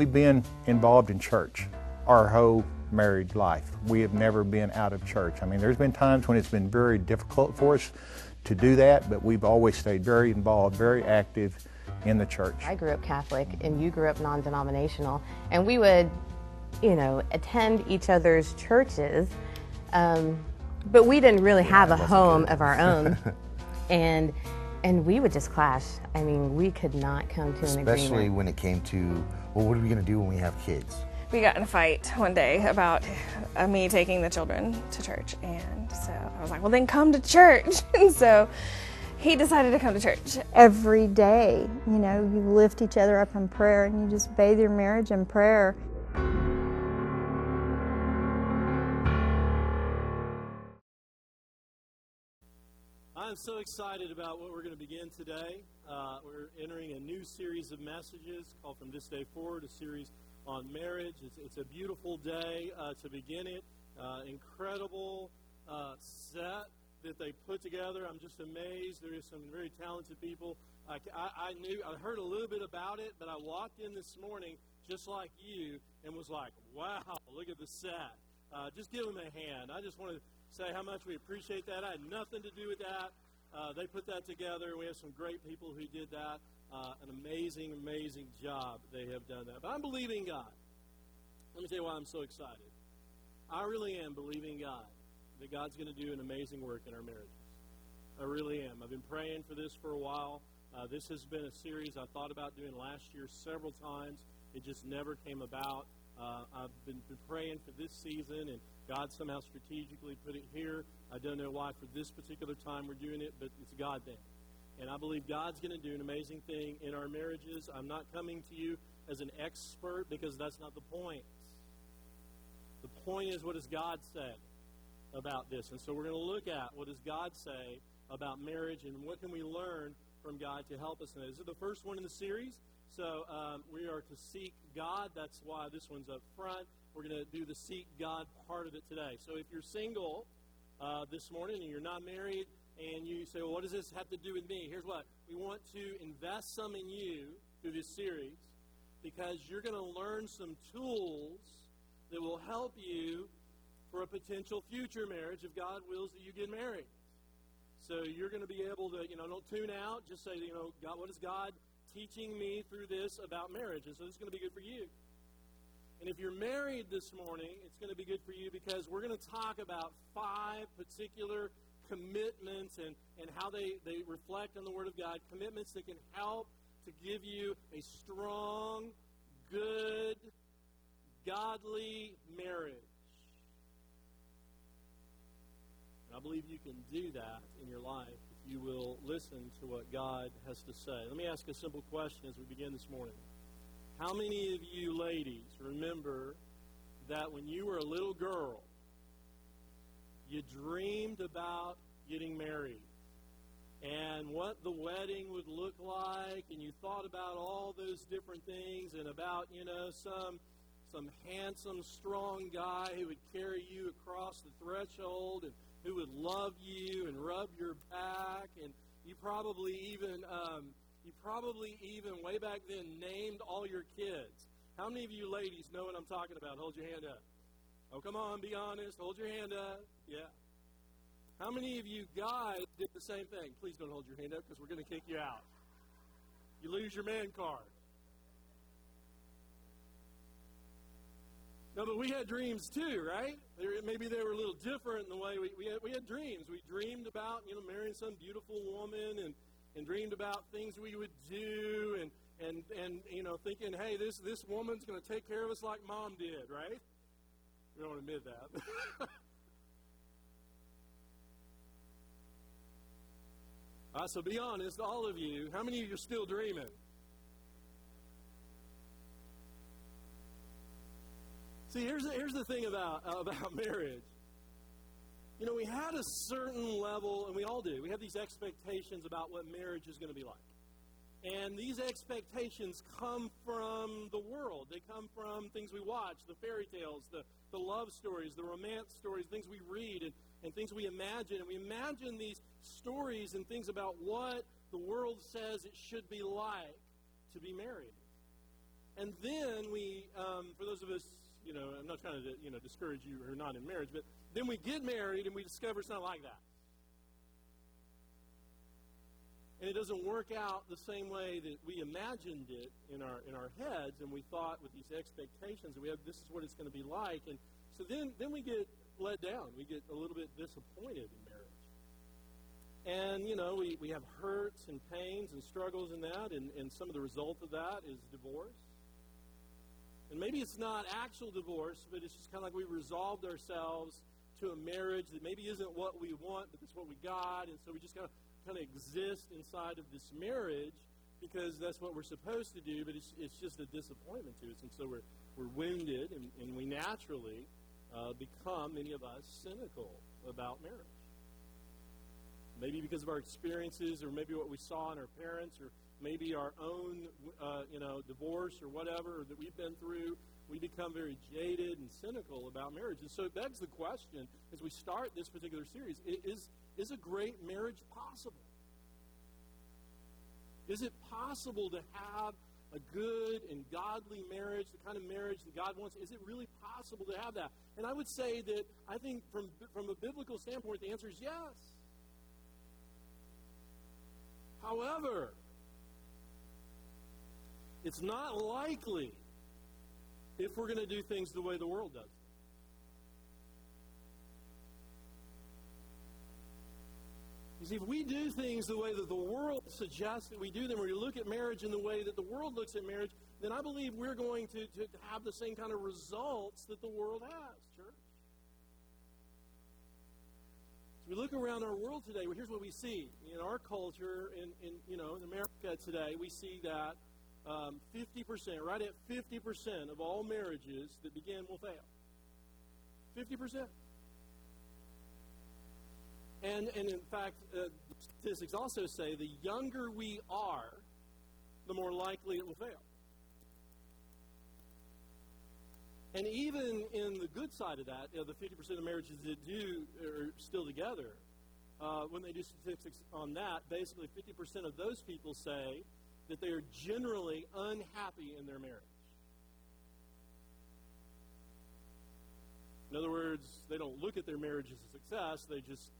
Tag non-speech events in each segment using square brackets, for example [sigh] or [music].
We've been involved in church our whole married life. We have never been out of church. I mean, there's been times when it's been very difficult for us to do that, but we've always stayed very involved, very active in the church. I grew up Catholic and you grew up non denominational, and we would, you know, attend each other's churches, um, but we didn't really Yeah, have a home good. of our own. [laughs] and and we would just clash. I mean, we could not come to an Especially agreement. Especially when it came to, well, what are we going to do when we have kids? we got in a fight one day about uh, me taking the children to church and so i was like well then come to church [laughs] and so he decided to come to church every day. You know, you lift each other up in prayer and you just bathe your marriage in prayer. I'm so excited about what we're going to begin today. Uh, we're entering a new series of messages called From This Day Forward, a series on marriage. It's, it's a beautiful day uh, to begin it. Uh, incredible uh, set that they put together. I'm just amazed. There is some very talented people. I, I, I knew, I heard a little bit about it, but I walked in this morning just like you and was like, wow, look at the set. Uh, just give them a hand. I just want to say how much we appreciate that. I had nothing to do with that. Uh, they put that together. We have some great people who did that. Uh, an amazing, amazing job. They have done that. But I'm believing God. Let me tell you why I'm so excited. I really am believing God that God's going to do an amazing work in our marriages. I really am. I've been praying for this for a while. Uh, this has been a series I thought about doing last year several times. It just never came about. Uh, I've been, been praying for this season, and God somehow strategically put it here. I don't know why for this particular time we're doing it, but it's God thing. And I believe God's going to do an amazing thing in our marriages. I'm not coming to you as an expert because that's not the point. The point is, what does God say about this? And so we're going to look at what does God say about marriage and what can we learn from God to help us in it. This is the first one in the series. So um, we are to seek God. That's why this one's up front. We're going to do the seek God part of it today. So if you're single uh, this morning and you're not married and you say, well, what does this have to do with me? Here's what. We want to invest some in you through this series because you're going to learn some tools that will help you for a potential future marriage if God wills that you get married. So you're going to be able to, you know, don't tune out. Just say, you know, God, what is God teaching me through this about marriage? And so this is going to be good for you. And if you're married this morning, it's going to be good for you because we're going to talk about five particular commitments and, and how they, they reflect on the Word of God. Commitments that can help to give you a strong, good, godly marriage. And I believe you can do that in your life if you will listen to what God has to say. Let me ask a simple question as we begin this morning. How many of you ladies remember that when you were a little girl, you dreamed about getting married? And what the wedding would look like, and you thought about all those different things and about, you know, some some handsome, strong guy who would carry you across the threshold and who would love you and rub your back, and you probably even um, you probably even way back then named all your kids. How many of you ladies know what I'm talking about? Hold your hand up. Oh, come on, be honest. Hold your hand up. Yeah. How many of you guys did the same thing? Please don't hold your hand up because we're going to kick you out. You lose your man card. No, but we had dreams too, right? Maybe they were a little different in the way we, we, had, we had dreams. We dreamed about, you know, marrying some beautiful woman and, and dreamed about things we would do and, and, and you know, thinking, hey, this, this woman's going to take care of us like mom did, right? We don't admit that. [laughs] Right, so be honest, all of you. How many of you are still dreaming? See, here's the, here's the thing about, [laughs] about marriage. You know, we had a certain level, and we all do, we have these expectations about what marriage is going to be like. And these expectations come from the world. They come from things we watch, the fairy tales, the, the love stories, the romance stories, things we read, and, and things we imagine. And we imagine these stories and things about what the world says it should be like to be married. And then we um, for those of us, you know, I'm not trying to you know discourage you who are not in marriage, but then we get married and we discover it's not like that. And it doesn't work out the same way that we imagined it in our in our heads, and we thought with these expectations that we have this is what it's going to be like, and so then then we get let down. We get a little bit disappointed in marriage. And, you know, we, we have hurts and pains and struggles in that, and, and some of the result of that is divorce. And maybe it's not actual divorce, but it's just kind of like we resolved ourselves to a marriage that maybe isn't what we want, but it's what we got, and so we just kind of kind of exist inside of this marriage because that's what we're supposed to do, but it's, it's just a disappointment to us, and so we're, we're wounded, and, and we naturally uh, become, many of us, cynical about marriage. Maybe because of our experiences, or maybe what we saw in our parents, or maybe our own, uh, you know, divorce or whatever that we've been through. We become very jaded and cynical about marriage, and so it begs the question as we start this particular series: Is is a great marriage possible? Is it possible to have a good and godly marriage, the kind of marriage that God wants? Is it really possible to have that? And I would say that I think from from a biblical standpoint, the answer is yes. However, it's not likely if we're going to do things the way the world does. You see, if we do things the way that the world suggests that we do them, or we look at marriage in the way that the world looks at marriage, then I believe we're going to, to have the same kind of results that the world has, church. we look around our world today, well, here's what we see. In our culture, in, in you know, in America today, we see that um, 50%, right at 50% of all marriages that begin will fail. 50%. And, and in fact, uh, statistics also say the younger we are, the more likely it will fail. And even in the good side of that, you know, the 50% of marriages that do are still together, uh, when they do statistics on that, basically 50% of those people say that they are generally unhappy in their marriage. In other words, they don't look at their marriage as a success, they just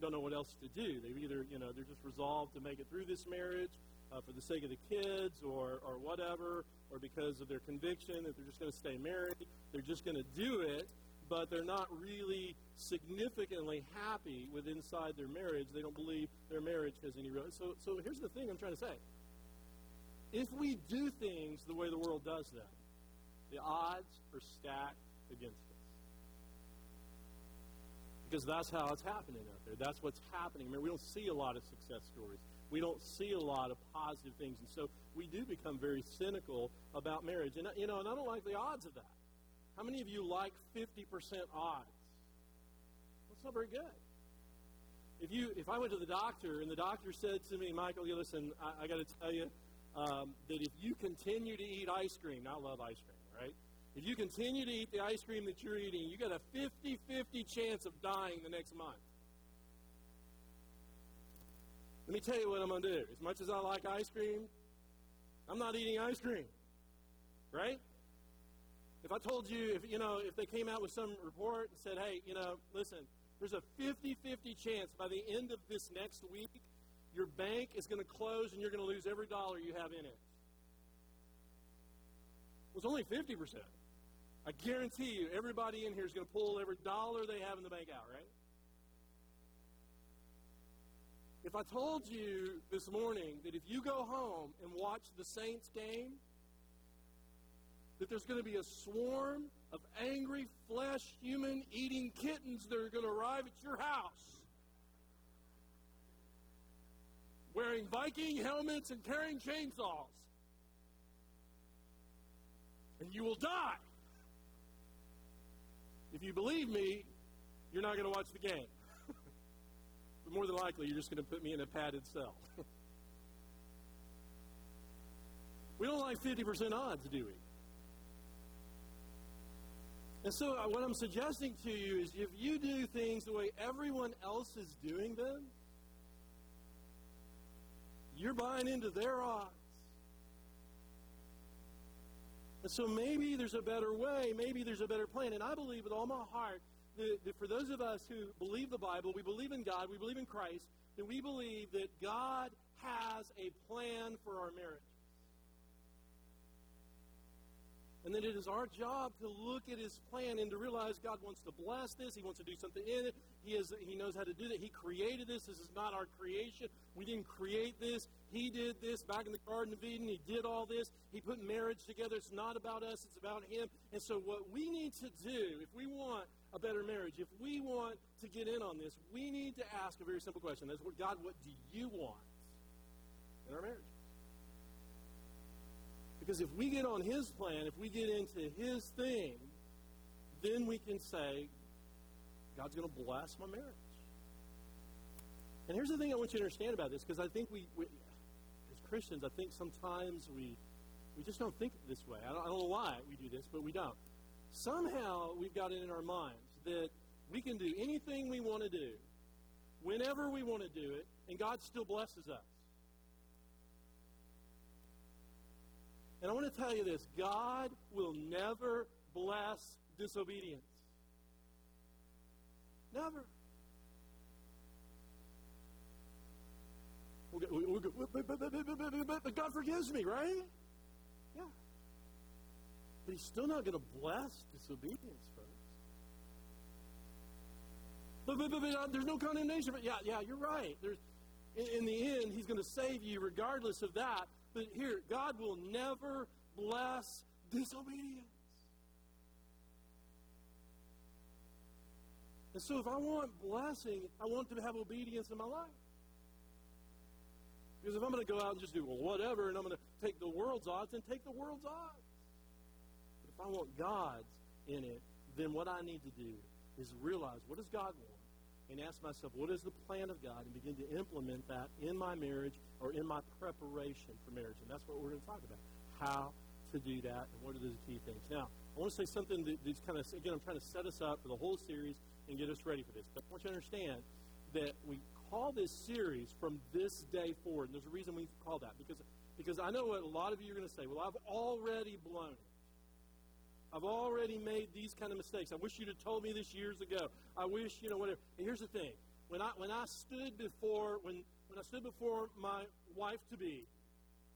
don't know what else to do. They've either, you know, they're just resolved to make it through this marriage uh, for the sake of the kids or, or whatever, or because of their conviction that they're just going to stay married. They're just going to do it, but they're not really significantly happy with inside their marriage. They don't believe their marriage has any real. So, so here's the thing I'm trying to say. If we do things the way the world does them, the odds are stacked against us. Because that's how it's happening out there. That's what's happening. I mean, we don't see a lot of success stories we don't see a lot of positive things. And so we do become very cynical about marriage. And, you know, and I don't like the odds of that. How many of you like 50% odds? That's not very good. If, you, if I went to the doctor and the doctor said to me, Michael, you listen, I, I got to tell you um, that if you continue to eat ice cream, I love ice cream, right? If you continue to eat the ice cream that you're eating, you got a 50 50 chance of dying the next month. Let me tell you what I'm going to do. As much as I like ice cream, I'm not eating ice cream. Right? If I told you, if you know, if they came out with some report and said, hey, you know, listen, there's a 50 50 chance by the end of this next week, your bank is going to close and you're going to lose every dollar you have in it. Well, it's only 50%. I guarantee you, everybody in here is going to pull every dollar they have in the bank out, right? If I told you this morning that if you go home and watch the Saints game, that there's going to be a swarm of angry, flesh, human eating kittens that are going to arrive at your house wearing Viking helmets and carrying chainsaws. And you will die. If you believe me, you're not going to watch the game. [laughs] But more than likely, you're just going to put me in a padded cell. [laughs] we don't like 50% odds, do we? And so, uh, what I'm suggesting to you is if you do things the way everyone else is doing them, you're buying into their odds. And so maybe there's a better way, maybe there's a better plan. And I believe with all my heart that, that for those of us who believe the Bible, we believe in God, we believe in Christ, that we believe that God has a plan for our marriage. And then it is our job to look at his plan and to realize God wants to bless this. He wants to do something in it. He, is, he knows how to do that. He created this. This is not our creation. We didn't create this. He did this back in the Garden of Eden. He did all this. He put marriage together. It's not about us, it's about him. And so, what we need to do, if we want a better marriage, if we want to get in on this, we need to ask a very simple question. That's what God, what do you want in our marriage? Because if we get on His plan, if we get into His thing, then we can say, God's going to bless my marriage. And here's the thing I want you to understand about this, because I think we, we, as Christians, I think sometimes we, we just don't think this way. I don't, I don't know why we do this, but we don't. Somehow we've got it in our minds that we can do anything we want to do, whenever we want to do it, and God still blesses us. And I want to tell you this God will never bless disobedience. Never. But, God forgives me, right? Yeah. But He's still not going to bless disobedience, folks. But, but, but, but uh, there's no condemnation. But yeah, yeah, you're right. There's, in, in the end, He's going to save you regardless of that. But here, God will never bless disobedience. And so, if I want blessing, I want to have obedience in my life. Because if I'm going to go out and just do well, whatever, and I'm going to take the world's odds, then take the world's odds. But if I want God's in it, then what I need to do is realize what does God want? And ask myself, what is the plan of God, and begin to implement that in my marriage or in my preparation for marriage. And that's what we're going to talk about how to do that and what are the key things. Now, I want to say something that, that's kind of, again, I'm trying to set us up for the whole series and get us ready for this. But I want you to understand that we call this series from this day forward. And there's a reason we call that because, because I know what a lot of you are going to say. Well, I've already blown it. I've already made these kind of mistakes. I wish you'd have told me this years ago. I wish, you know, whatever. And here's the thing. When I when I stood before when when I stood before my wife to be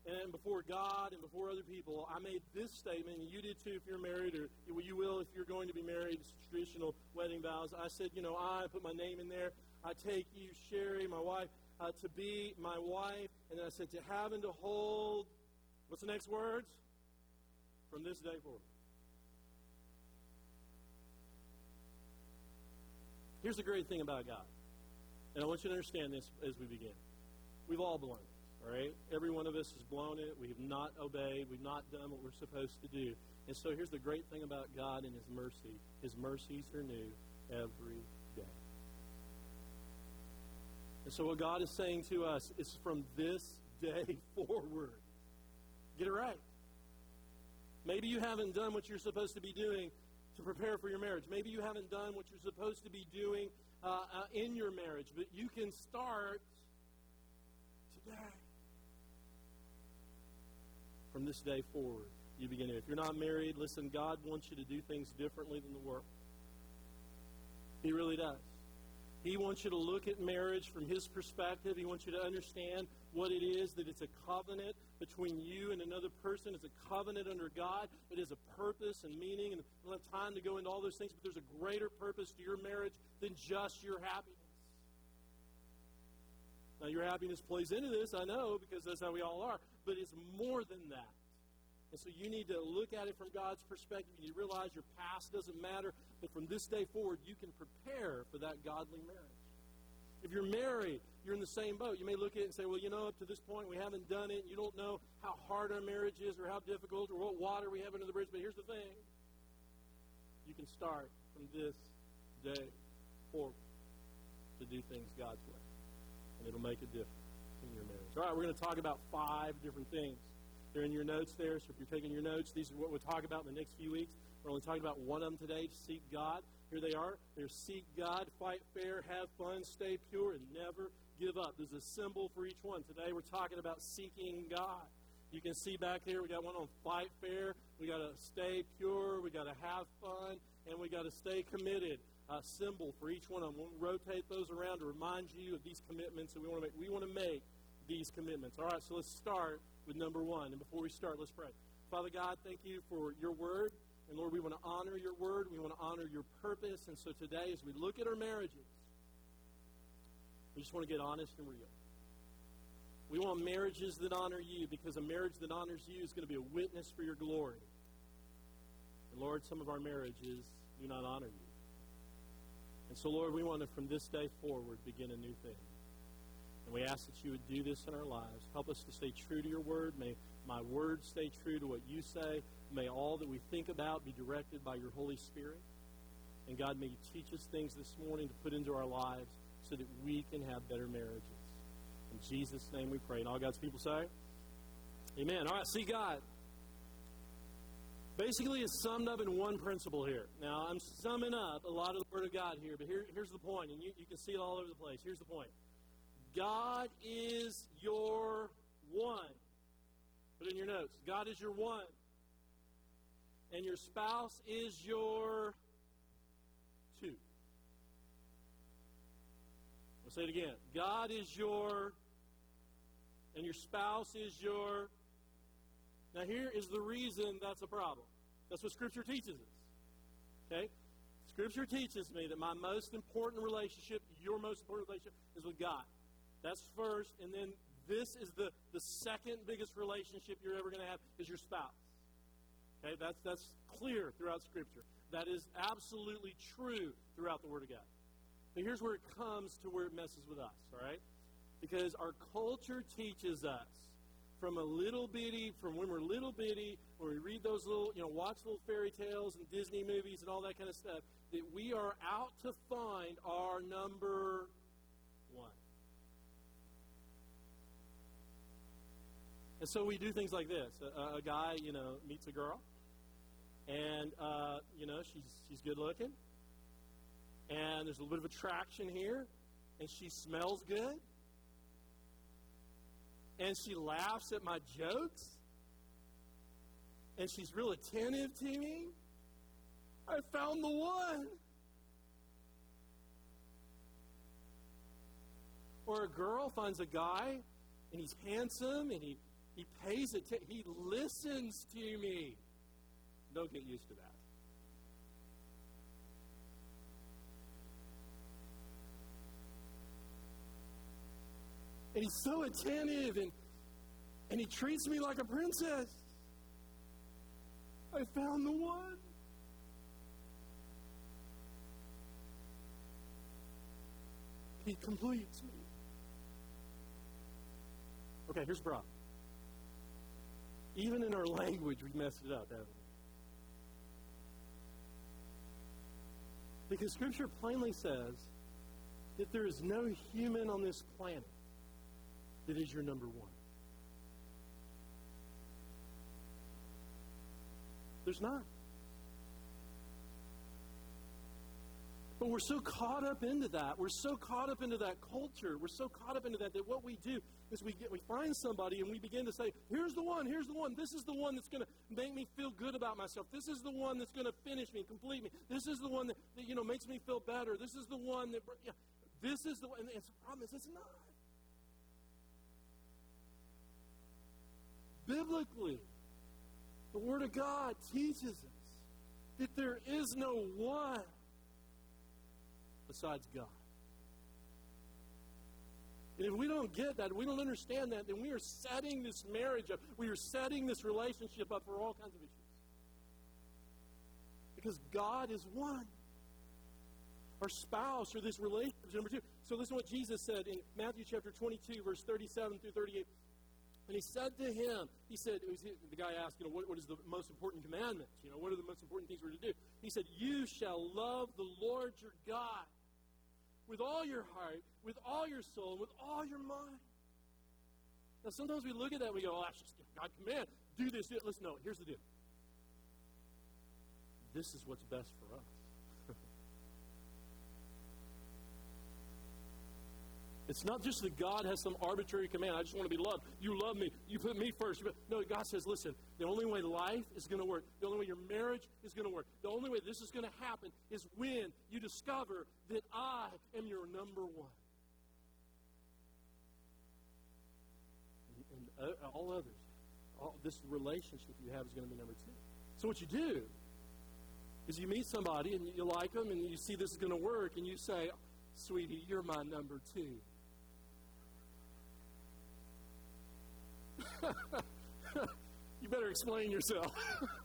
and before God and before other people, I made this statement, and you did too if you're married, or you will if you're going to be married. It's traditional wedding vows. I said, you know, I put my name in there. I take you, Sherry, my wife, uh, to be my wife. And then I said, to have and to hold. What's the next words? From this day forward. Here's the great thing about God. And I want you to understand this as we begin. We've all blown it, all right? Every one of us has blown it. We have not obeyed. We've not done what we're supposed to do. And so here's the great thing about God and His mercy His mercies are new every day. And so what God is saying to us is from this day [laughs] forward, get it right. Maybe you haven't done what you're supposed to be doing to prepare for your marriage. Maybe you haven't done what you're supposed to be doing uh, uh, in your marriage, but you can start today. From this day forward, you begin. If you're not married, listen, God wants you to do things differently than the world. He really does. He wants you to look at marriage from his perspective. He wants you to understand what it is that it's a covenant between you and another person. It's a covenant under God. It is a purpose and meaning. And we don't have time to go into all those things, but there's a greater purpose to your marriage than just your happiness. Now, your happiness plays into this, I know, because that's how we all are, but it's more than that. And so you need to look at it from God's perspective. You realize your past doesn't matter, but from this day forward, you can prepare for that godly marriage. If you're married, you're in the same boat. You may look at it and say, well, you know, up to this point, we haven't done it. You don't know how hard our marriage is or how difficult or what water we have under the bridge. But here's the thing you can start from this day forward to do things God's way. And it'll make a difference in your marriage. All right, we're going to talk about five different things they're in your notes there, so if you're taking your notes, these are what we'll talk about in the next few weeks. We're only talking about one of them today seek God. Here they are. They're seek God, fight fair, have fun, stay pure, and never give up. There's a symbol for each one. Today we're talking about seeking God. You can see back there, we got one on Fight Fair. We got to stay pure. We got to have fun, and we got to stay committed. A symbol for each one of them. We'll rotate those around to remind you of these commitments that we want to make. We want to make these commitments. All right, so let's start with number one. And before we start, let's pray. Father God, thank you for your word. And Lord, we want to honor your word. We want to honor your purpose. And so today, as we look at our marriages, we just want to get honest and real. We want marriages that honor you because a marriage that honors you is going to be a witness for your glory. And Lord, some of our marriages do not honor you. And so, Lord, we want to, from this day forward, begin a new thing. And we ask that you would do this in our lives. Help us to stay true to your word. May my words stay true to what you say. May all that we think about be directed by your Holy Spirit. And God, may you teach us things this morning to put into our lives so that we can have better marriages. In Jesus' name we pray. And all God's people say, Amen. All right, see God. Basically, it's summed up in one principle here. Now, I'm summing up a lot of the Word of God here, but here, here's the point, and you, you can see it all over the place. Here's the point God is your one. Put in your notes. God is your one. And your spouse is your two. I'll say it again. God is your, and your spouse is your. Now, here is the reason that's a problem. That's what Scripture teaches us. Okay? Scripture teaches me that my most important relationship, your most important relationship, is with God. That's first, and then this is the, the second biggest relationship you're ever going to have is your spouse. Okay, that's that's clear throughout Scripture. That is absolutely true throughout the Word of God. But here's where it comes to where it messes with us, all right? Because our culture teaches us from a little bitty, from when we're little bitty, when we read those little, you know, watch little fairy tales and Disney movies and all that kind of stuff, that we are out to find our number one. And so we do things like this. A, a guy, you know, meets a girl, and uh, you know she's she's good looking, and there's a little bit of attraction here, and she smells good, and she laughs at my jokes, and she's real attentive to me. I found the one. Or a girl finds a guy, and he's handsome, and he he pays attention. He listens to me. Don't get used to that. And he's so attentive and, and he treats me like a princess. I found the one. He completes me. Okay, here's the problem. Even in our language, we messed it up, haven't we? Because Scripture plainly says that there is no human on this planet that is your number one. There's not. But we're so caught up into that. We're so caught up into that culture. We're so caught up into that that what we do is we get we find somebody and we begin to say, "Here's the one. Here's the one. This is the one that's going to make me feel good about myself. This is the one that's going to finish me, complete me. This is the one that, that you know makes me feel better. This is the one that yeah, this is the one." And the problem is, it's not. Biblically, the Word of God teaches us that there is no one besides God. And if we don't get that, we don't understand that, then we are setting this marriage up, we are setting this relationship up for all kinds of issues. Because God is one. Our spouse or this relationship number two. So listen to what Jesus said in Matthew chapter 22, verse 37 through 38. And he said to him, he said, the guy asked, you know, what, what is the most important commandment? You know, what are the most important things we're to do? He said, you shall love the Lord your God with all your heart, with all your soul, with all your mind. Now, sometimes we look at that and we go, oh, that's just God command. Do this, do it. Listen, no, here's the deal. This is what's best for us. [laughs] It's not just that God has some arbitrary command. I just want to be loved. You love me. You put me first. No, God says, listen, the only way life is going to work, the only way your marriage is going to work, the only way this is going to happen is when you discover that I am your number one. And, and uh, all others, all, this relationship you have is going to be number two. So what you do is you meet somebody and you like them and you see this is going to work and you say, sweetie, you're my number two. [laughs] you better explain yourself. [laughs]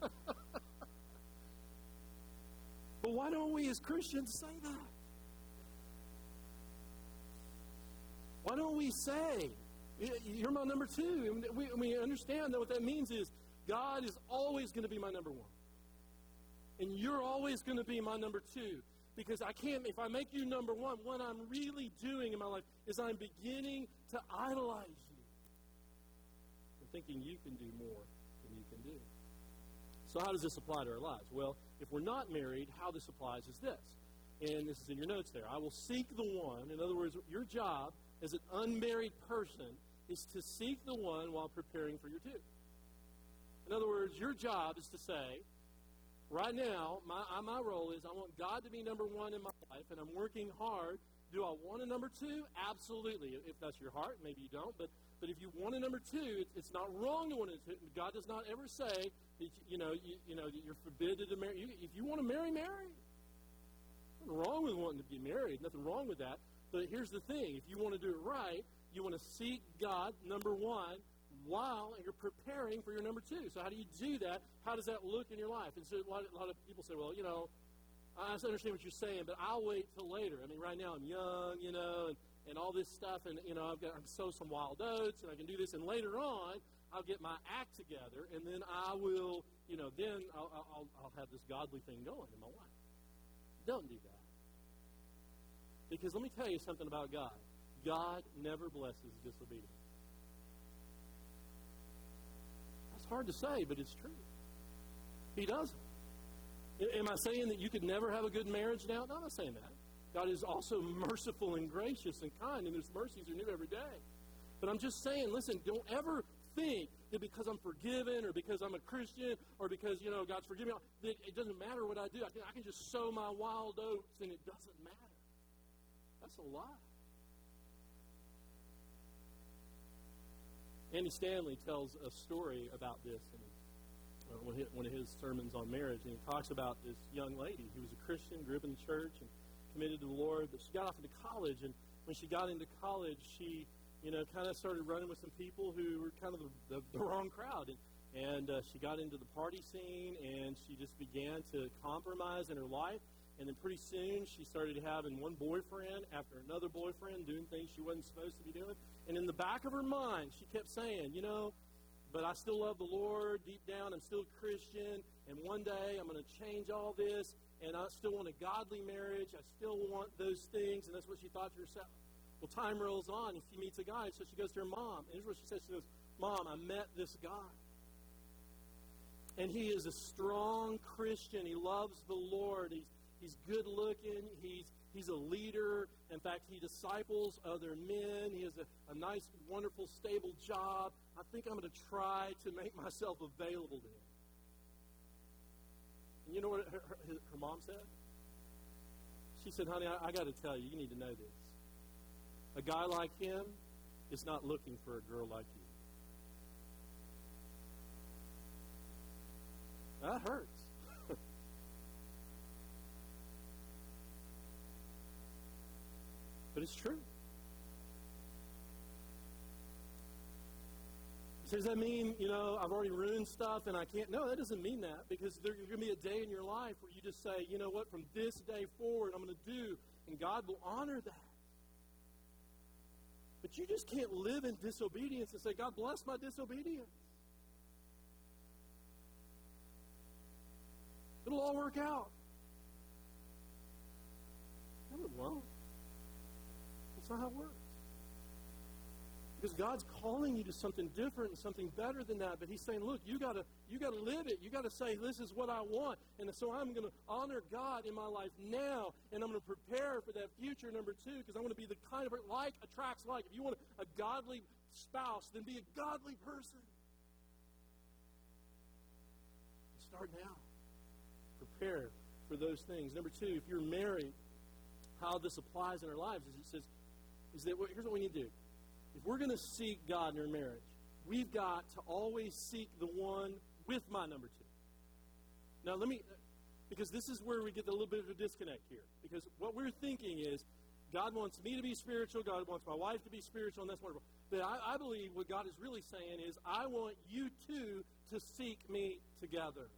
but why don't we as Christians say that? Why don't we say, You're my number two? And we, we understand that what that means is God is always going to be my number one. And you're always going to be my number two. Because I can't, if I make you number one, what I'm really doing in my life is I'm beginning to idolize you. I'm thinking you can do more than you can do. So, how does this apply to our lives? Well, if we're not married, how this applies is this. And this is in your notes there. I will seek the one. In other words, your job as an unmarried person is to seek the one while preparing for your two. In other words, your job is to say, Right now, my, my role is I want God to be number one in my life, and I'm working hard. Do I want a number two? Absolutely. If that's your heart, maybe you don't. But but if you want a number two, it's, it's not wrong to want a two. God does not ever say that you know you, you know that you're forbidden to marry. You, if you want to marry, marry. Nothing wrong with wanting to be married. Nothing wrong with that. But here's the thing: if you want to do it right, you want to seek God number one while you're preparing for your number two. So how do you do that? How does that look in your life? And so a lot, a lot of people say, well, you know, I understand what you're saying, but I'll wait till later. I mean, right now I'm young, you know, and, and all this stuff, and you know, I've got I can sow some wild oats, and I can do this, and later on I'll get my act together, and then I will, you know, then I'll, I'll, I'll have this godly thing going in my life. Don't do that. Because let me tell you something about God. God never blesses disobedience. That's hard to say, but it's true. He doesn't. Am I saying that you could never have a good marriage now? No, I'm not saying that. God is also [laughs] merciful and gracious and kind, and His mercies are new every day. But I'm just saying, listen, don't ever think that because I'm forgiven or because I'm a Christian or because, you know, God's forgiven me, it doesn't matter what I do. I can, I can just sow my wild oats and it doesn't matter. That's a lie. Andy Stanley tells a story about this in uh, one of his sermons on marriage, and he talks about this young lady. Who was a Christian, grew up in the church, and committed to the Lord, but she got off into college, and when she got into college, she, you know, kind of started running with some people who were kind of the, the, the wrong crowd, and, and uh, she got into the party scene, and she just began to compromise in her life, and then pretty soon she started having one boyfriend after another boyfriend, doing things she wasn't supposed to be doing. And in the back of her mind, she kept saying, you know, but I still love the Lord deep down. I'm still a Christian. And one day I'm going to change all this. And I still want a godly marriage. I still want those things. And that's what she thought to herself. Well, time rolls on and she meets a guy. So she goes to her mom. And here's what she says. She goes, Mom, I met this guy. And he is a strong Christian. He loves the Lord. He's He's good looking. He's, he's a leader. In fact, he disciples other men. He has a, a nice, wonderful, stable job. I think I'm going to try to make myself available to him. And you know what her, her, her mom said? She said, honey, I, I got to tell you, you need to know this. A guy like him is not looking for a girl like you. That hurts. But it's true. So does that mean, you know, I've already ruined stuff and I can't? No, that doesn't mean that because there's going to be a day in your life where you just say, you know what, from this day forward, I'm going to do, and God will honor that. But you just can't live in disobedience and say, God bless my disobedience. It'll all work out. No, it won't. That's not how it works. Because God's calling you to something different and something better than that. But He's saying, look, you gotta you gotta live it. You gotta say, this is what I want. And so I'm gonna honor God in my life now, and I'm gonna prepare for that future number two, because I want to be the kind of like attracts like. If you want a godly spouse, then be a godly person. Start now. Prepare for those things. Number two, if you're married, how this applies in our lives is it says, is that here's what we need to do. If we're going to seek God in our marriage, we've got to always seek the one with my number two. Now, let me, because this is where we get a little bit of a disconnect here. Because what we're thinking is, God wants me to be spiritual, God wants my wife to be spiritual, and that's wonderful. But I, I believe what God is really saying is, I want you two to seek me together.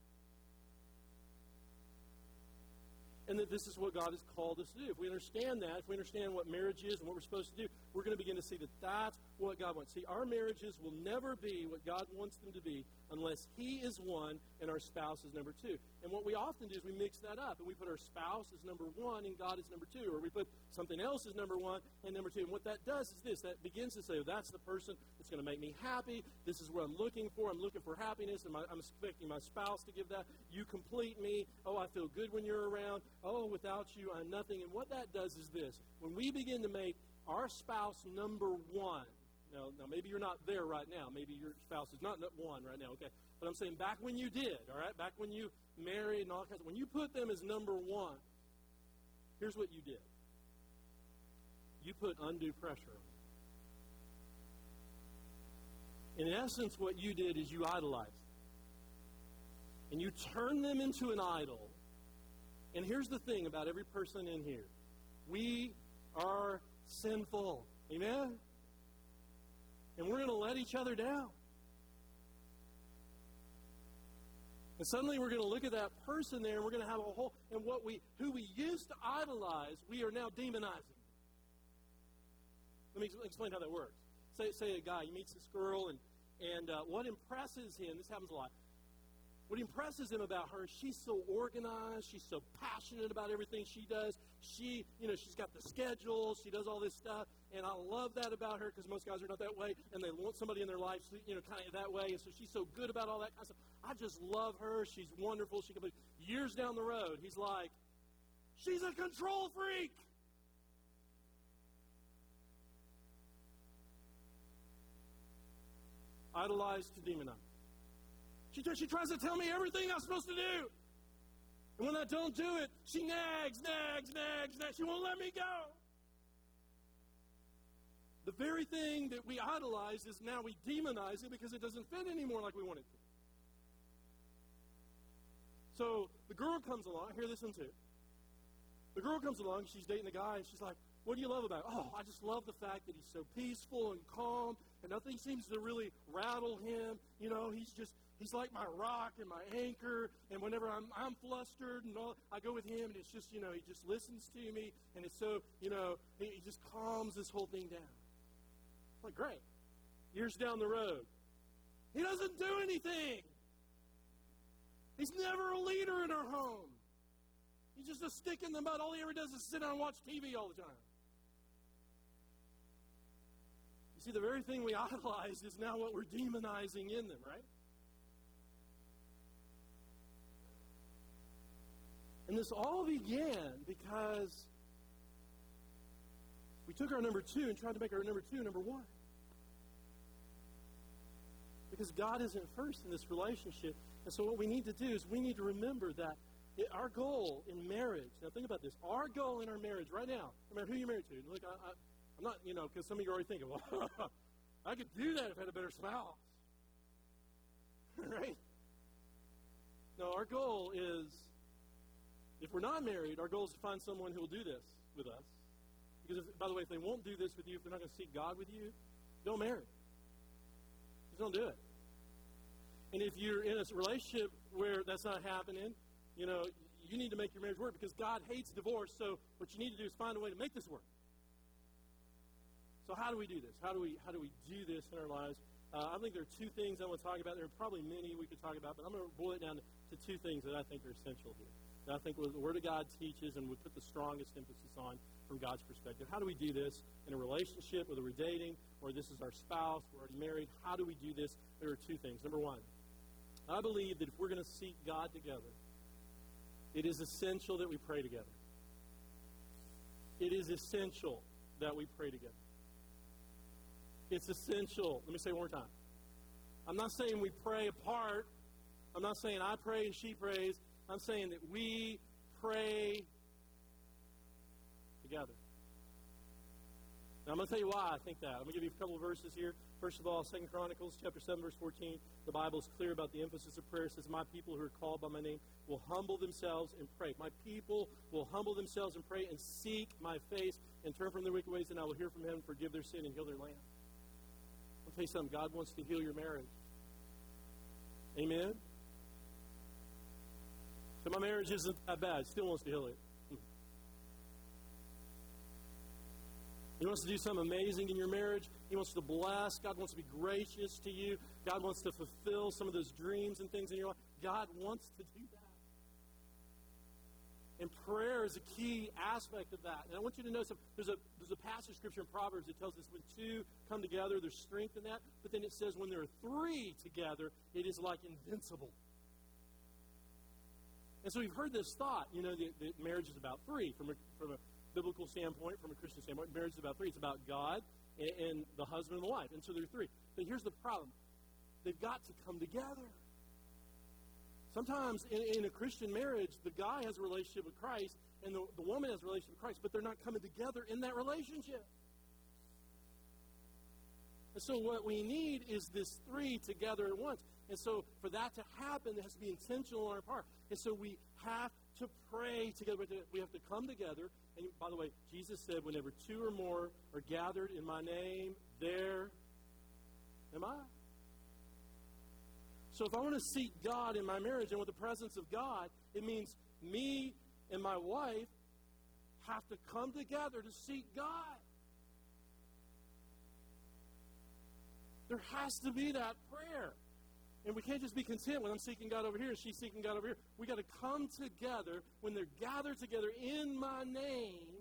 And that this is what God has called us to do. If we understand that, if we understand what marriage is and what we're supposed to do, we're going to begin to see that that's what God wants. See, our marriages will never be what God wants them to be unless He is one and our spouse is number two. And what we often do is we mix that up and we put our spouse as number one and God is number two, or we put something else as number one and number two. And what that does is this that begins to say, oh, that's the person that's going to make me happy. This is what I'm looking for. I'm looking for happiness, and I'm expecting my spouse to give that. You complete me. Oh, I feel good when you're around oh, without you, I'm nothing. And what that does is this when we begin to make our spouse number one, now, now maybe you're not there right now. Maybe your spouse is not one right now, okay? But I'm saying back when you did, all right? Back when you married and all kinds of, when you put them as number one, here's what you did. You put undue pressure on them. In essence, what you did is you idolized them. And you turned them into an idol and here's the thing about every person in here we are sinful. Amen? And we're going to let each other down. And suddenly we're going to look at that person there and we're going to have a whole and what we who we used to idolize, we are now demonizing. Let me explain how that works. Say, say a guy he meets this girl and and uh, what impresses him, this happens a lot, what impresses him about her, she's so organized, she's so passionate about everything she does. She, you know, she's got the schedule, she does all this stuff, and I love that about her because most guys are not that way, and they want somebody in their life, you know, kind of that way, and so she's so good about all that kind of stuff. I just love her. She's wonderful. She can be years down the road. He's like, she's a control freak. Idolized to demonize. She, she tries to tell me everything I'm supposed to do. And when I don't do it, she nags, nags, nags, nags. She won't let me go. The very thing that we idolize is now we demonize it because it doesn't fit anymore like we want it to. So the girl comes along. Hear this one too. The girl comes along. She's dating the guy, and she's like, "What do you love about? Him? Oh, I just love the fact that he's so peaceful and calm, and nothing seems to really rattle him. You know, he's just He's like my rock and my anchor. And whenever I'm, I'm flustered and all, I go with him, and it's just, you know, he just listens to me. And it's so, you know, he, he just calms this whole thing down. I'm like, great. Years down the road, he doesn't do anything. He's never a leader in our home. He's just a stick in the mud. All he ever does is sit down and watch TV all the time. You see, the very thing we [laughs] idolize is now what we're demonizing in them, right? And this all began because we took our number two and tried to make our number two number one. Because God isn't first in this relationship. And so what we need to do is we need to remember that our goal in marriage, now think about this, our goal in our marriage right now, no matter who you're married to, look, I, am not, you know, because some of you are already thinking, well, [laughs] I could do that if I had a better spouse. [laughs] right? No, our goal is if we're not married, our goal is to find someone who will do this with us. Because, if, by the way, if they won't do this with you, if they're not going to seek God with you, don't marry. Just don't do it. And if you're in a relationship where that's not happening, you know, you need to make your marriage work because God hates divorce. So what you need to do is find a way to make this work. So how do we do this? How do we how do we do this in our lives? Uh, I think there are two things I want to talk about. There are probably many we could talk about, but I'm going to boil it down to to two things that I think are essential here. I think what the Word of God teaches and we put the strongest emphasis on from God's perspective. How do we do this in a relationship, whether we're dating or this is our spouse, we're already married? How do we do this? There are two things. Number one, I believe that if we're going to seek God together, it is essential that we pray together. It is essential that we pray together. It's essential. Let me say it one more time. I'm not saying we pray apart. I'm not saying I pray and she prays. I'm saying that we pray together. Now, I'm going to tell you why I think that. I'm going to give you a couple of verses here. First of all, Second Chronicles chapter 7, verse 14. The Bible is clear about the emphasis of prayer. It says, My people who are called by my name will humble themselves and pray. My people will humble themselves and pray and seek my face and turn from their wicked ways, and I will hear from heaven, forgive their sin, and heal their land. I'll tell you something. God wants to heal your marriage. Amen? So my marriage isn't that bad. Still wants to heal it. He wants to do something amazing in your marriage. He wants to bless. God wants to be gracious to you. God wants to fulfill some of those dreams and things in your life. God wants to do that. And prayer is a key aspect of that. And I want you to know something. There's a, there's a passage of scripture in Proverbs that tells us when two come together, there's strength in that. But then it says when there are three together, it is like invincible. And so we've heard this thought, you know, that, that marriage is about three from a, from a biblical standpoint, from a Christian standpoint. Marriage is about three. It's about God and, and the husband and the wife. And so there are three. But here's the problem they've got to come together. Sometimes in, in, a Christian marriage, the guy has a relationship with Christ and the, the woman has a relationship with Christ, but they're not coming together in that relationship. And so what we need is this three together at once. And so for that to happen, it has to be intentional on our part. And so we have to pray together. We have to come together. And by the way, Jesus said, whenever two or more are gathered in my name, there am I. So if I want to seek God in my marriage and with the presence of God, it means me and my wife have to come together to seek God. There has to be that prayer. And we can't just be content when I'm seeking God over here and she's seeking God over here. We got to come together when they're gathered together in my name.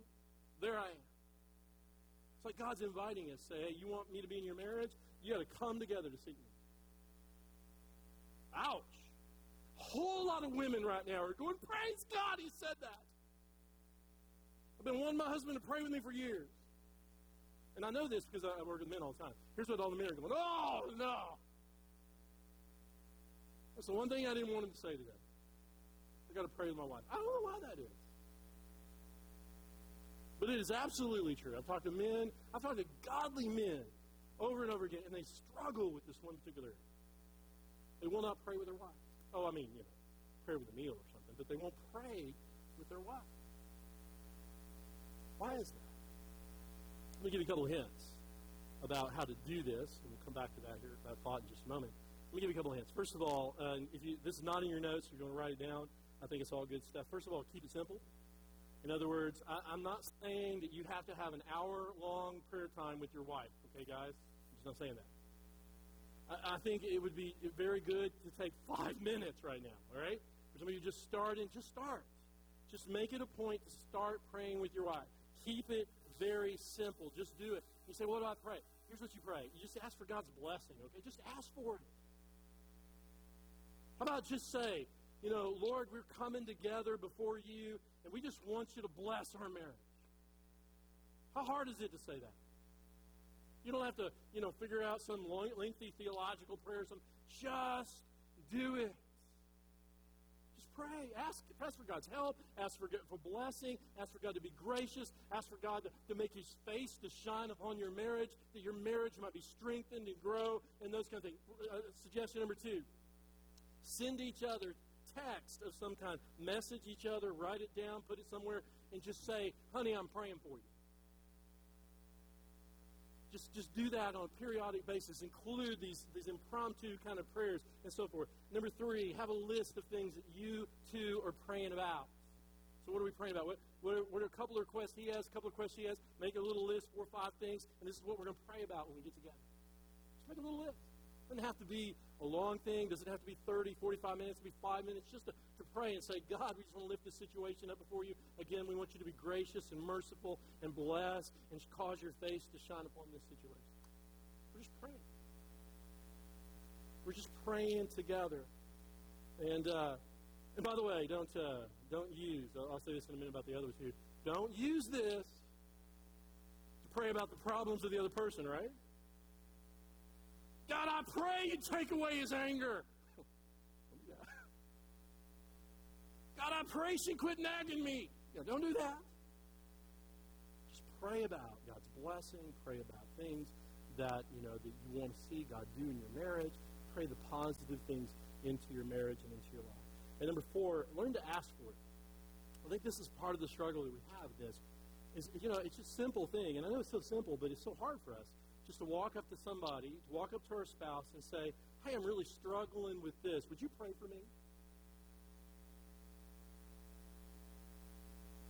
There I am. It's like God's inviting us. Say, hey, you want me to be in your marriage? You got to come together to seek me. Ouch. A whole lot of women right now are going, Praise God, he said that. I've been wanting my husband to pray with me for years. And I know this because I work with men all the time. Here's what all the men are going, Oh, no. That's the one thing I didn't want him to say today. I got to pray with my wife. I don't know why that is. But it is absolutely true. I've talked to men, I've talked to godly men over and over again, and they struggle with this one particular. They will not pray with their wife. Oh, I mean, you know, pray with a meal or something, but they won't pray with their wife. Why is that? Let me give you a couple of hints about how to do this, and we'll come back to that here, that thought in just a moment. Let me give you a couple of hints. First of all, uh, if you, this is not in your notes, you're going to write it down. I think it's all good stuff. First of all, keep it simple. In other words, I, I'm not saying that you have to have an hour long prayer time with your wife, okay, guys? I'm just not saying that. I, I think it would be very good to take [laughs] five minutes right now, all right? For some of you just starting, just start. Just make it a point to start praying with your wife. Keep it very simple. Just do it. You say, what do I pray? Here's what you pray. You just ask for God's blessing, okay? Just ask for it. How about just say, you know, Lord, we're coming together before you, and we just want you to bless our marriage. How hard is it to say that? You don't have to, you know, figure out some long, lengthy theological prayer. Some, just do it. Just pray. Ask, ask for God's help. Ask for, for blessing. Ask for God to be gracious. Ask for God to, to make His face to shine upon your marriage, that your marriage might be strengthened and grow, and those kind of things. Uh, suggestion number two send each other text of some kind. Message each other, write it down, put it somewhere, and just say, honey, I'm praying for you. Just, just do that on a periodic basis. Include these, these impromptu kind of prayers and so forth. Number three, have a list of things that you two are praying about. So what are we praying about? What, what, are, what are a couple of requests he has, a couple of requests he has? Make a little list, four or five things, and this is what we're going to pray about when we get together. Just make a little list. It doesn't have to be a long thing. Does it have to be 30, 45 minutes, be five minutes, just to, to pray and say, God, we just want to lift this situation up before you. Again, we want you to be gracious and merciful and bless and cause your face to shine upon this situation. We're just praying. We're just praying together. And uh, and by the way, don't uh, don't use. I'll, I'll say this in a minute about the others here. Don't use this to pray about the problems of the other person, right? God, I pray you take away his anger. God, I pray she quit nagging me. Yeah, don't do that. Just pray about God's blessing. Pray about things that you know that you want to see God do in your marriage. Pray the positive things into your marriage and into your life. And number four, learn to ask for it. I think this is part of the struggle that we have. This is you know it's just a simple thing, and I know it's so simple, but it's so hard for us just to walk up to somebody, to walk up to our spouse and say, "Hey, I'm really struggling with this. Would you pray for me?"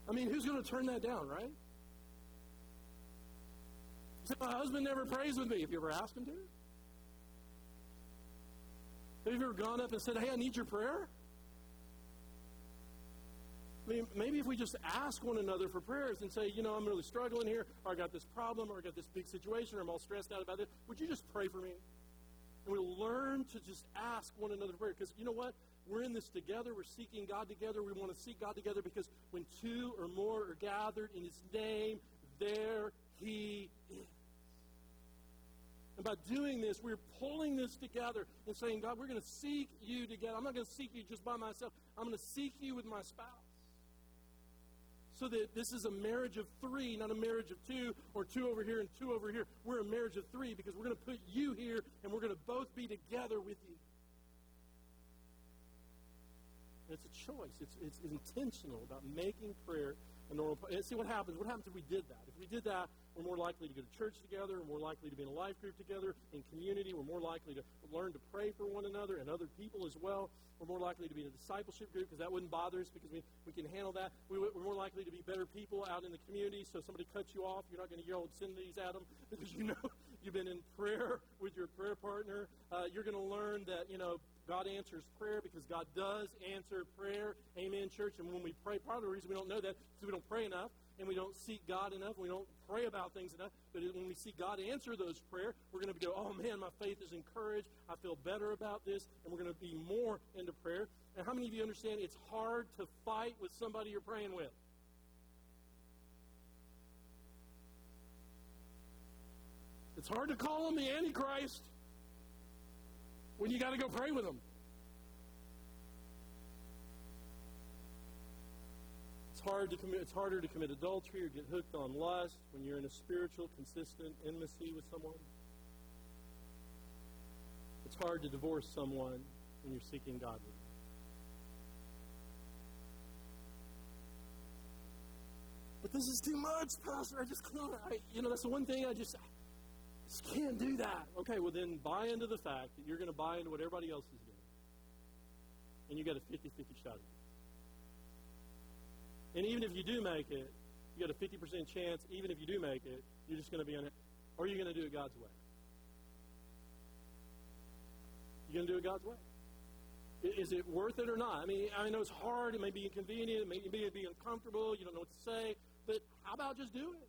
I mean, who's going to turn that down, right? my husband never prays with me. Have you ever asked him to? Have you ever gone up and said, Hey, I need your prayer? Maybe if we just ask one another for prayers and say, you know, I'm really struggling here, or I got this problem, or I got this big situation, or I'm all stressed out about this. would you just pray for me? And we'll learn to just ask one another prayer. Because you know what? We're in this together. We're seeking God together. We want to seek God together because when two or more are gathered in His name, there He is. And by doing this, we're pulling this together and saying, God, we're going to seek you together. I'm not going to seek you just by myself. I'm going to seek you with my spouse. So that this is a marriage of three, not a marriage of two, or two over here and two over here. We're a marriage of three because we're going to put you here and we're going to both be together with you. And it's a choice. It's, it's intentional about making prayer a normal. And see what happens. What happens if we did that? If we did that, we're more likely to go to church together. We're more likely to be in a life group together, in community. We're more likely to learn to pray for one another and other people as well. We're more likely to be in a discipleship group because that wouldn't bother us because we, we can handle that. We, are more likely to be better people out in the community. So if somebody cuts you off, you're not going to yell obscenities at them because [laughs] you know you've been in prayer with your prayer partner. Uh, you're going to learn that, you know, God answers prayer because God does answer prayer. Amen, church. And when we pray, part of the reason we don't know that is we don't pray enough and we don't seek God enough. We don't pray about things enough. But when we see God answer those prayers, we're going to go, oh man, my faith is encouraged. I feel better about this. And we're going to be more into prayer. And how many of you understand it's hard to fight with somebody you're praying with? It's hard to call him the Antichrist when you got to go pray with him. It's hard to commit. It's harder to commit adultery or get hooked on lust when you're in a spiritual, consistent intimacy with someone. It's hard to divorce someone when you're seeking God with them. But this is too much, Pastor. I just can't. I, you know, that's the one thing I just just can't do that. Okay, well, then buy into the fact that you're going to buy into what everybody else is doing. And you got a 50 50 shot at it. And even if you do make it, you got a 50% chance, even if you do make it, you're just going to be on it. Or you're going to do it God's way. You're going to do it God's way. Is it worth it or not? I mean, I know it's hard. It may be inconvenient. It may be uncomfortable. You don't know what to say. But how about just do it?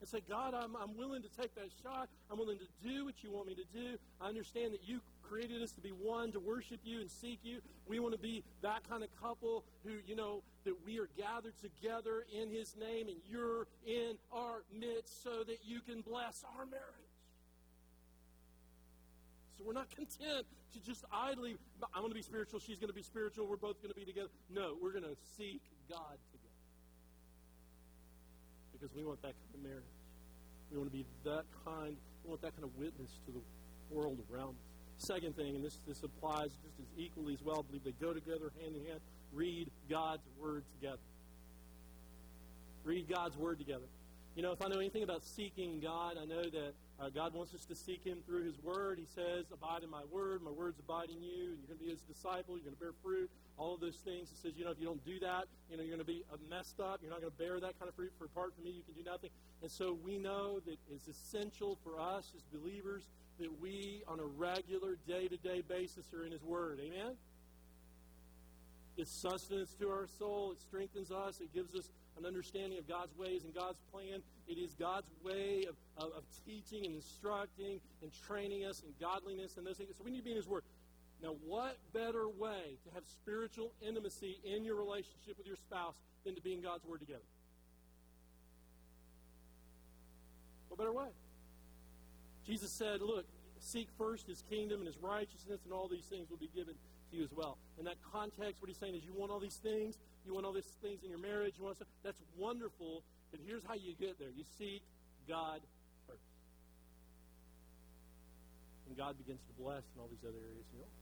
And say, God, I'm, I'm willing to take that shot. I'm willing to do what you want me to do. I understand that you created us to be one, to worship you and seek you. We want to be that kind of couple who, you know, that we are gathered together in his name and you're in our midst so that you can bless our marriage. So we're not content to just idly, I'm going to be spiritual, she's going to be spiritual, we're both going to be together. No, we're going to seek God together because we want that kind of marriage. We want to be that kind, we want that kind of witness to the world around us. Second thing, and this, this applies just as equally as well, I believe they go together hand in hand. Read God's Word together. Read God's Word together. You know, if I know anything about seeking God, I know that uh, God wants us to seek Him through His Word. He says, Abide in my Word, my words abide in you, and you're going to be His disciple, you're going to bear fruit. all of those things. He says, you know, if you don't do that, you know, you're going to be messed up. You're not going to bear that kind of fruit. For apart from me, you can do nothing. And so we know that it's essential for us as believers that we, on a regular, day-to-day basis, are in His Word. Amen? It's sustenance to our soul. It strengthens us. It gives us an understanding of God's ways and God's plan. It is God's way of, of, of teaching and instructing and training us in godliness and those things. So we need to be in His Word. Now, what better way to have spiritual intimacy in your relationship with your spouse than to be in God's Word together? What better way? Jesus said, Look, seek first His kingdom and His righteousness, and all these things will be given to you as well. In that context, what He's saying is, you want all these things, you want all these things in your marriage, you want stuff, that's wonderful, but here's how you get there. You seek God first. And God begins to bless in all these other areas You life.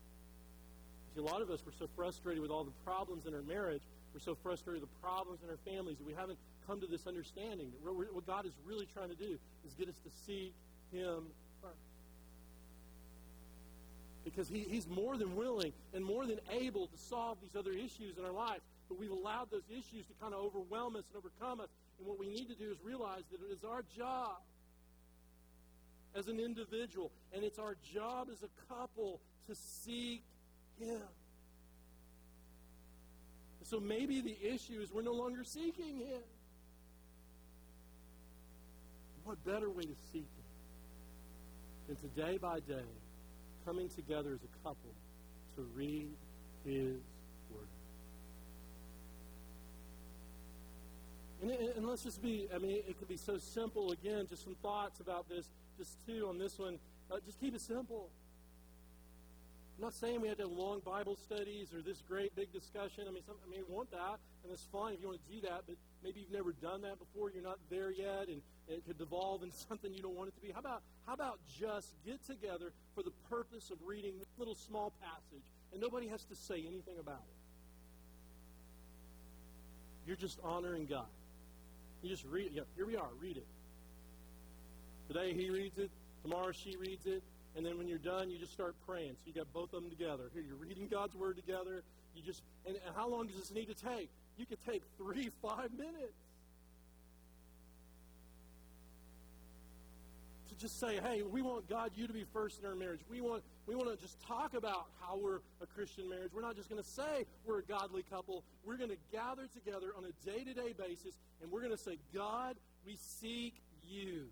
See, a lot of us, we're so frustrated with all the problems in our marriage, we're so frustrated with the problems in our families that we haven't come to this understanding that what God is really trying to do is get us to seek Him first. Because he, He's more than willing and more than able to solve these other issues in our lives. But we've allowed those issues to kind of overwhelm us and overcome us. And what we need to do is realize that it is our job as an individual, and it's our job as a couple to seek Him. So maybe the issue is we're no longer seeking Him. What better way to seek Him than to day by day coming together as a couple to read His Word? And, and let's just be, I mean, it could be so simple. Again, just some thoughts about this, just two on this one. Uh, just keep it simple. I'm not saying we have to have long Bible studies or this great big discussion. I mean, some, I mean, want that, and it's fine if you want to do that. But maybe you've never done that before. You're not there yet, and, and it could devolve into [laughs] something you don't want it to be. How about how about just get together for the purpose of reading a little small passage, and nobody has to say anything about it. You're just honoring God. You just read. Yeah, here we are. Read it. Today he reads it. Tomorrow she reads it. And then when you're done, you just start praying. So you got both of them together. Here, you're reading God's Word together. You just, and, and how long does this need to take? You could take three, [laughs] five minutes. Just say, hey, we want God, you to be first in our marriage. We want, we want to just talk about how we're a Christian marriage. We're not just going to say we're a godly couple. We're going to gather together on a day to day basis, and we're going to say, God, we seek you.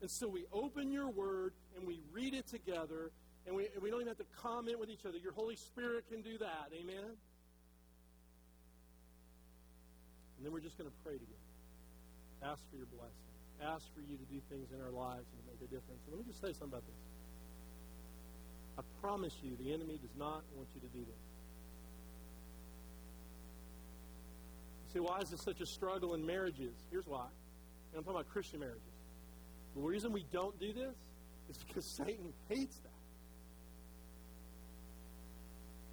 And so we open your word and we read it together, and we, and we don't even have to comment with each other. Your Holy Spirit can do that. Amen? And then we're just going to pray together. Ask for your blessing. Ask for you to do things in our lives and to make a difference. And let me just say something about this. I promise you, the enemy does not want you to do this. You say, why is this such a struggle in marriages? Here's why. And I'm talking about Christian marriages. The reason we don't do this is because [laughs] Satan hates that.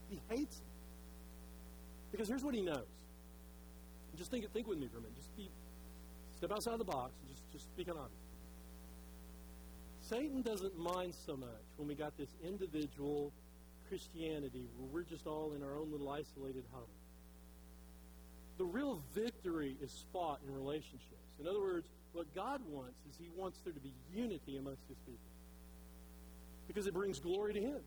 He hates it. Because here's what he knows. Just think, think with me for a minute. Just be, step outside of the box just, speaking on it. Satan doesn't mind so much when we got this individual Christianity where we're just all in our own little isolated home. The real victory is fought in relationships. In other words, what God wants is He wants there to be unity amongst His people. Because it brings glory to Him.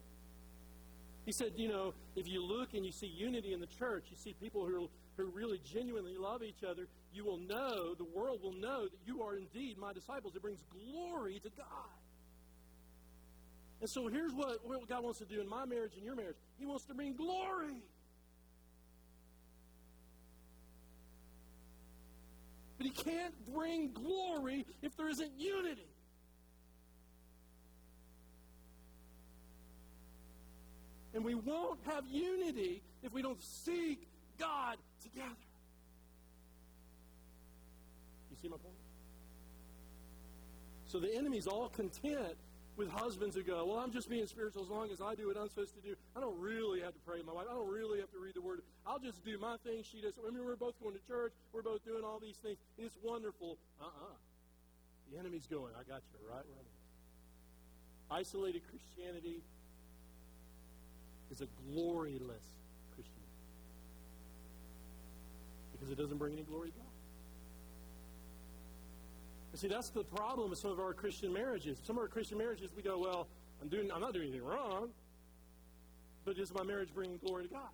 He said, you know, if you look and you see unity in the church, you see people who, who really genuinely love each other, you will know, the world will know that you are indeed my disciples. It brings glory to God. And so here's what, what God wants to do in my marriage and your marriage He wants to bring glory. But he can't bring glory if there isn't unity. And we won't have unity if we don't seek God together. See my point? So the enemy's all content with husbands who go, Well, I'm just being spiritual as long as I do what I'm supposed to do. I don't really have to pray with my wife. I don't really have to read the Word. I'll just do my thing. She does. I mean, we're both going to church. We're both doing all these things. It's wonderful. Uh uh The enemy's going, I got you right where I'm. Isolated Christianity is a gloryless Christian. Because it doesn't bring any glory to God. You see, that's the problem with some of our Christian marriages. Some of our Christian marriages, we go, well, I'm doing, I'm not doing anything wrong, but is my marriage bringing glory to God?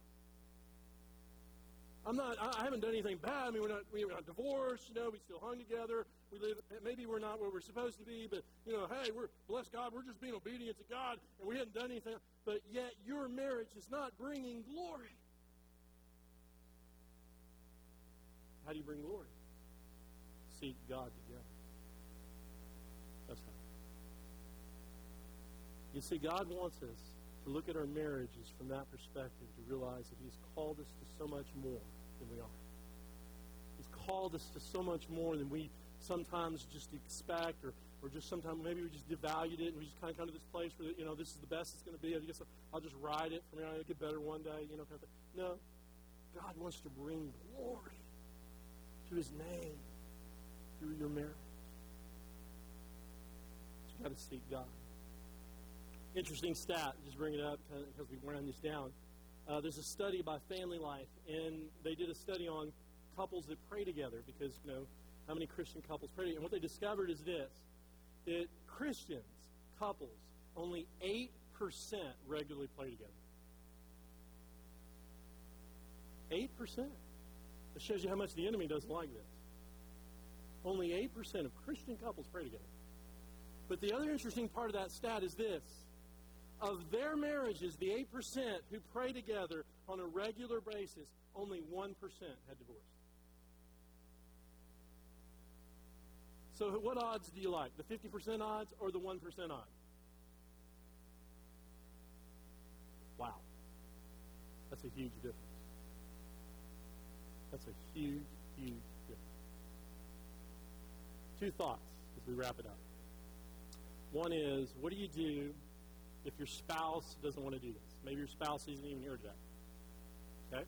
I'm not. I haven't done anything bad. I mean, we're not. We're not divorced. You know, we still hung together. We live. Maybe we're not where we're supposed to be, but you know, hey, we're bless God. We're just being obedient to God, and we hadn't done anything. But yet, your marriage is not bringing glory. How do you bring glory? Seek God together. That's how. You see, God wants us to look at our marriages from that perspective to realize that He's called us to so much more than we are. He's called us to so much more than we sometimes just expect, or, or just sometimes maybe we just devalued it and we just kind of come to this place where, you know, this is the best it's going to be. I guess I'll just ride it from here. I'll get better one day, you know, kind of thing. No. God wants to bring glory to His name through your marriage. You've got to seek God. Interesting stat, just bring it up because we ran this down. Uh, there's a study by Family Life, and they did a study on couples that pray together because, you know, how many Christian couples pray together. And what they discovered is this that Christians, couples, only 8% regularly pray together. 8%. It shows you how much the enemy doesn't like this. Only 8% of Christian couples pray together. But the other interesting part of that stat is this of their marriages, the 8% who pray together on a regular basis, only 1% had divorced. So, what odds do you like? The 50% odds or the 1% odds? Wow. That's a huge difference. That's a huge, huge difference. Two thoughts as we wrap it up. One is, what do you do if your spouse doesn't want to do this. Maybe your spouse isn't even here today. Okay?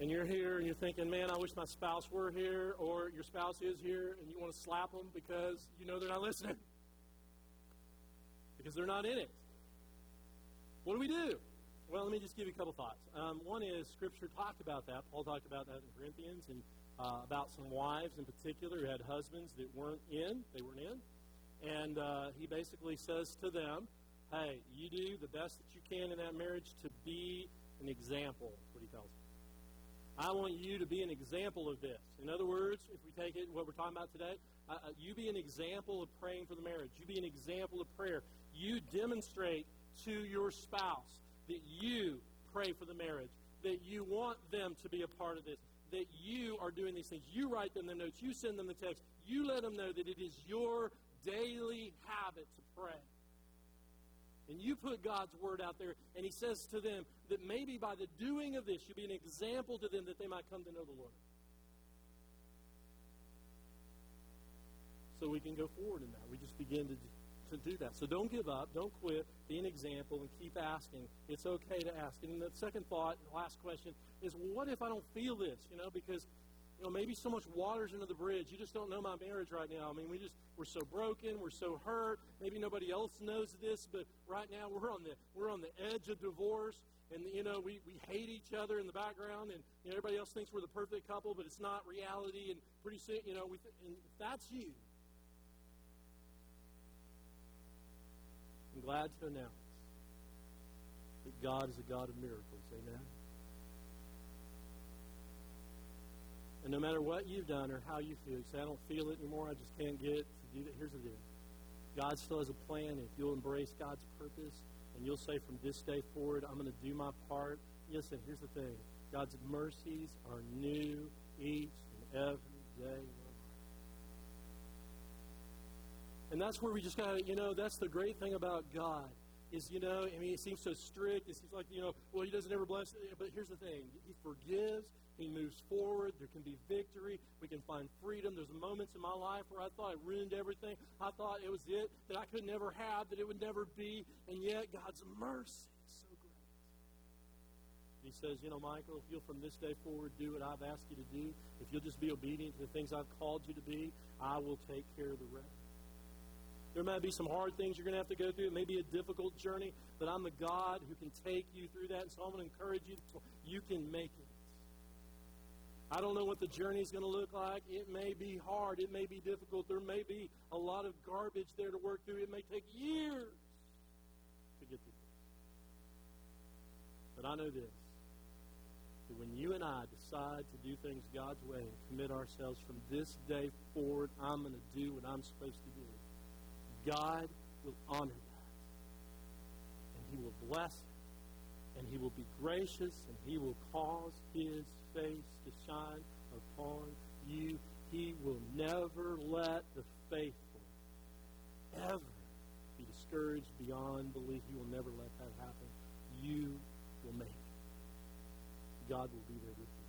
And you're here and you're thinking, man, I wish my spouse were here, or your spouse is here and you want to slap them because you know they're not [laughs] listening. Because they're not in it. What do we do? Well, let me just give you a couple thoughts. Um, one is Scripture talked about that. Paul talked about that in Corinthians and uh, about some wives in particular who had husbands that weren't in. They weren't in. And uh, he basically says to them, hey, you do the best that you can in that marriage to be an example, what he tells them. I want you to be an example of this. In other words, if we take it, what we're talking about today, uh, uh, you be an example of praying for the marriage. You be an example of prayer. You demonstrate to your spouse that you pray for the marriage, that you want them to be a part of this, that you are doing these things. You write them the notes, you send them the text, you let them know that it is your daily habit to pray and you put God's word out there, and He says to them that maybe by the doing of this, you'll be an example to them that they might come to know the Lord. So we can go forward in that. We just begin to, to do that. So don't give up. Don't quit. Be an example and keep asking. It's okay to ask. And the second thought, last question, is what if I don't feel this? You know, because you know, maybe so much water's under the bridge. You just don't know my marriage right now. I mean, we just we're so broken, we're so hurt. Maybe nobody else knows this, but right now we're on the we're on the edge of divorce, and you know we, we hate each other in the background, and you know, everybody else thinks we're the perfect couple, but it's not reality. And pretty soon, you know, we th- and if that's you, I'm glad to announce that God is a God of miracles. Amen. And no matter what you've done or how you feel, you say, I don't feel it anymore, I just can't get to do that. Here's the deal God still has a plan. If you'll embrace God's purpose and you'll say from this day forward, I'm going to do my part. Listen, here's the thing God's mercies are new each and every day. And that's where we just got to, you know, that's the great thing about God is, you know, I mean, it seems so strict. It seems like, you know, well, he doesn't ever bless. But here's the thing He forgives, He moves forward. There can be victory. We can find freedom. There's moments in my life where I thought I ruined everything. I thought it was it that I could never have, that it would never be. And yet, God's mercy is so great. He says, you know, Michael, if you'll from this day forward do what I've asked you to do, if you'll just be obedient to the things I've called you to be, I will take care of the rest. There might be some hard things you're going to have to go through. It may be a difficult journey, but I'm the God who can take you through that. And so I'm going to encourage you. You can make it. I don't know what the journey is going to look like. It may be hard. It may be difficult. There may be a lot of garbage there to work through. It may take years to get through. But I know this that when you and I decide to do things God's way and commit ourselves from this day forward, I'm going to do what I'm supposed to do. God will honor that. And He will bless it. And He will be gracious. And He will cause His face to shine upon you. He will never let the faithful ever be discouraged beyond belief. He will never let that happen. You will make it. God will be there with you.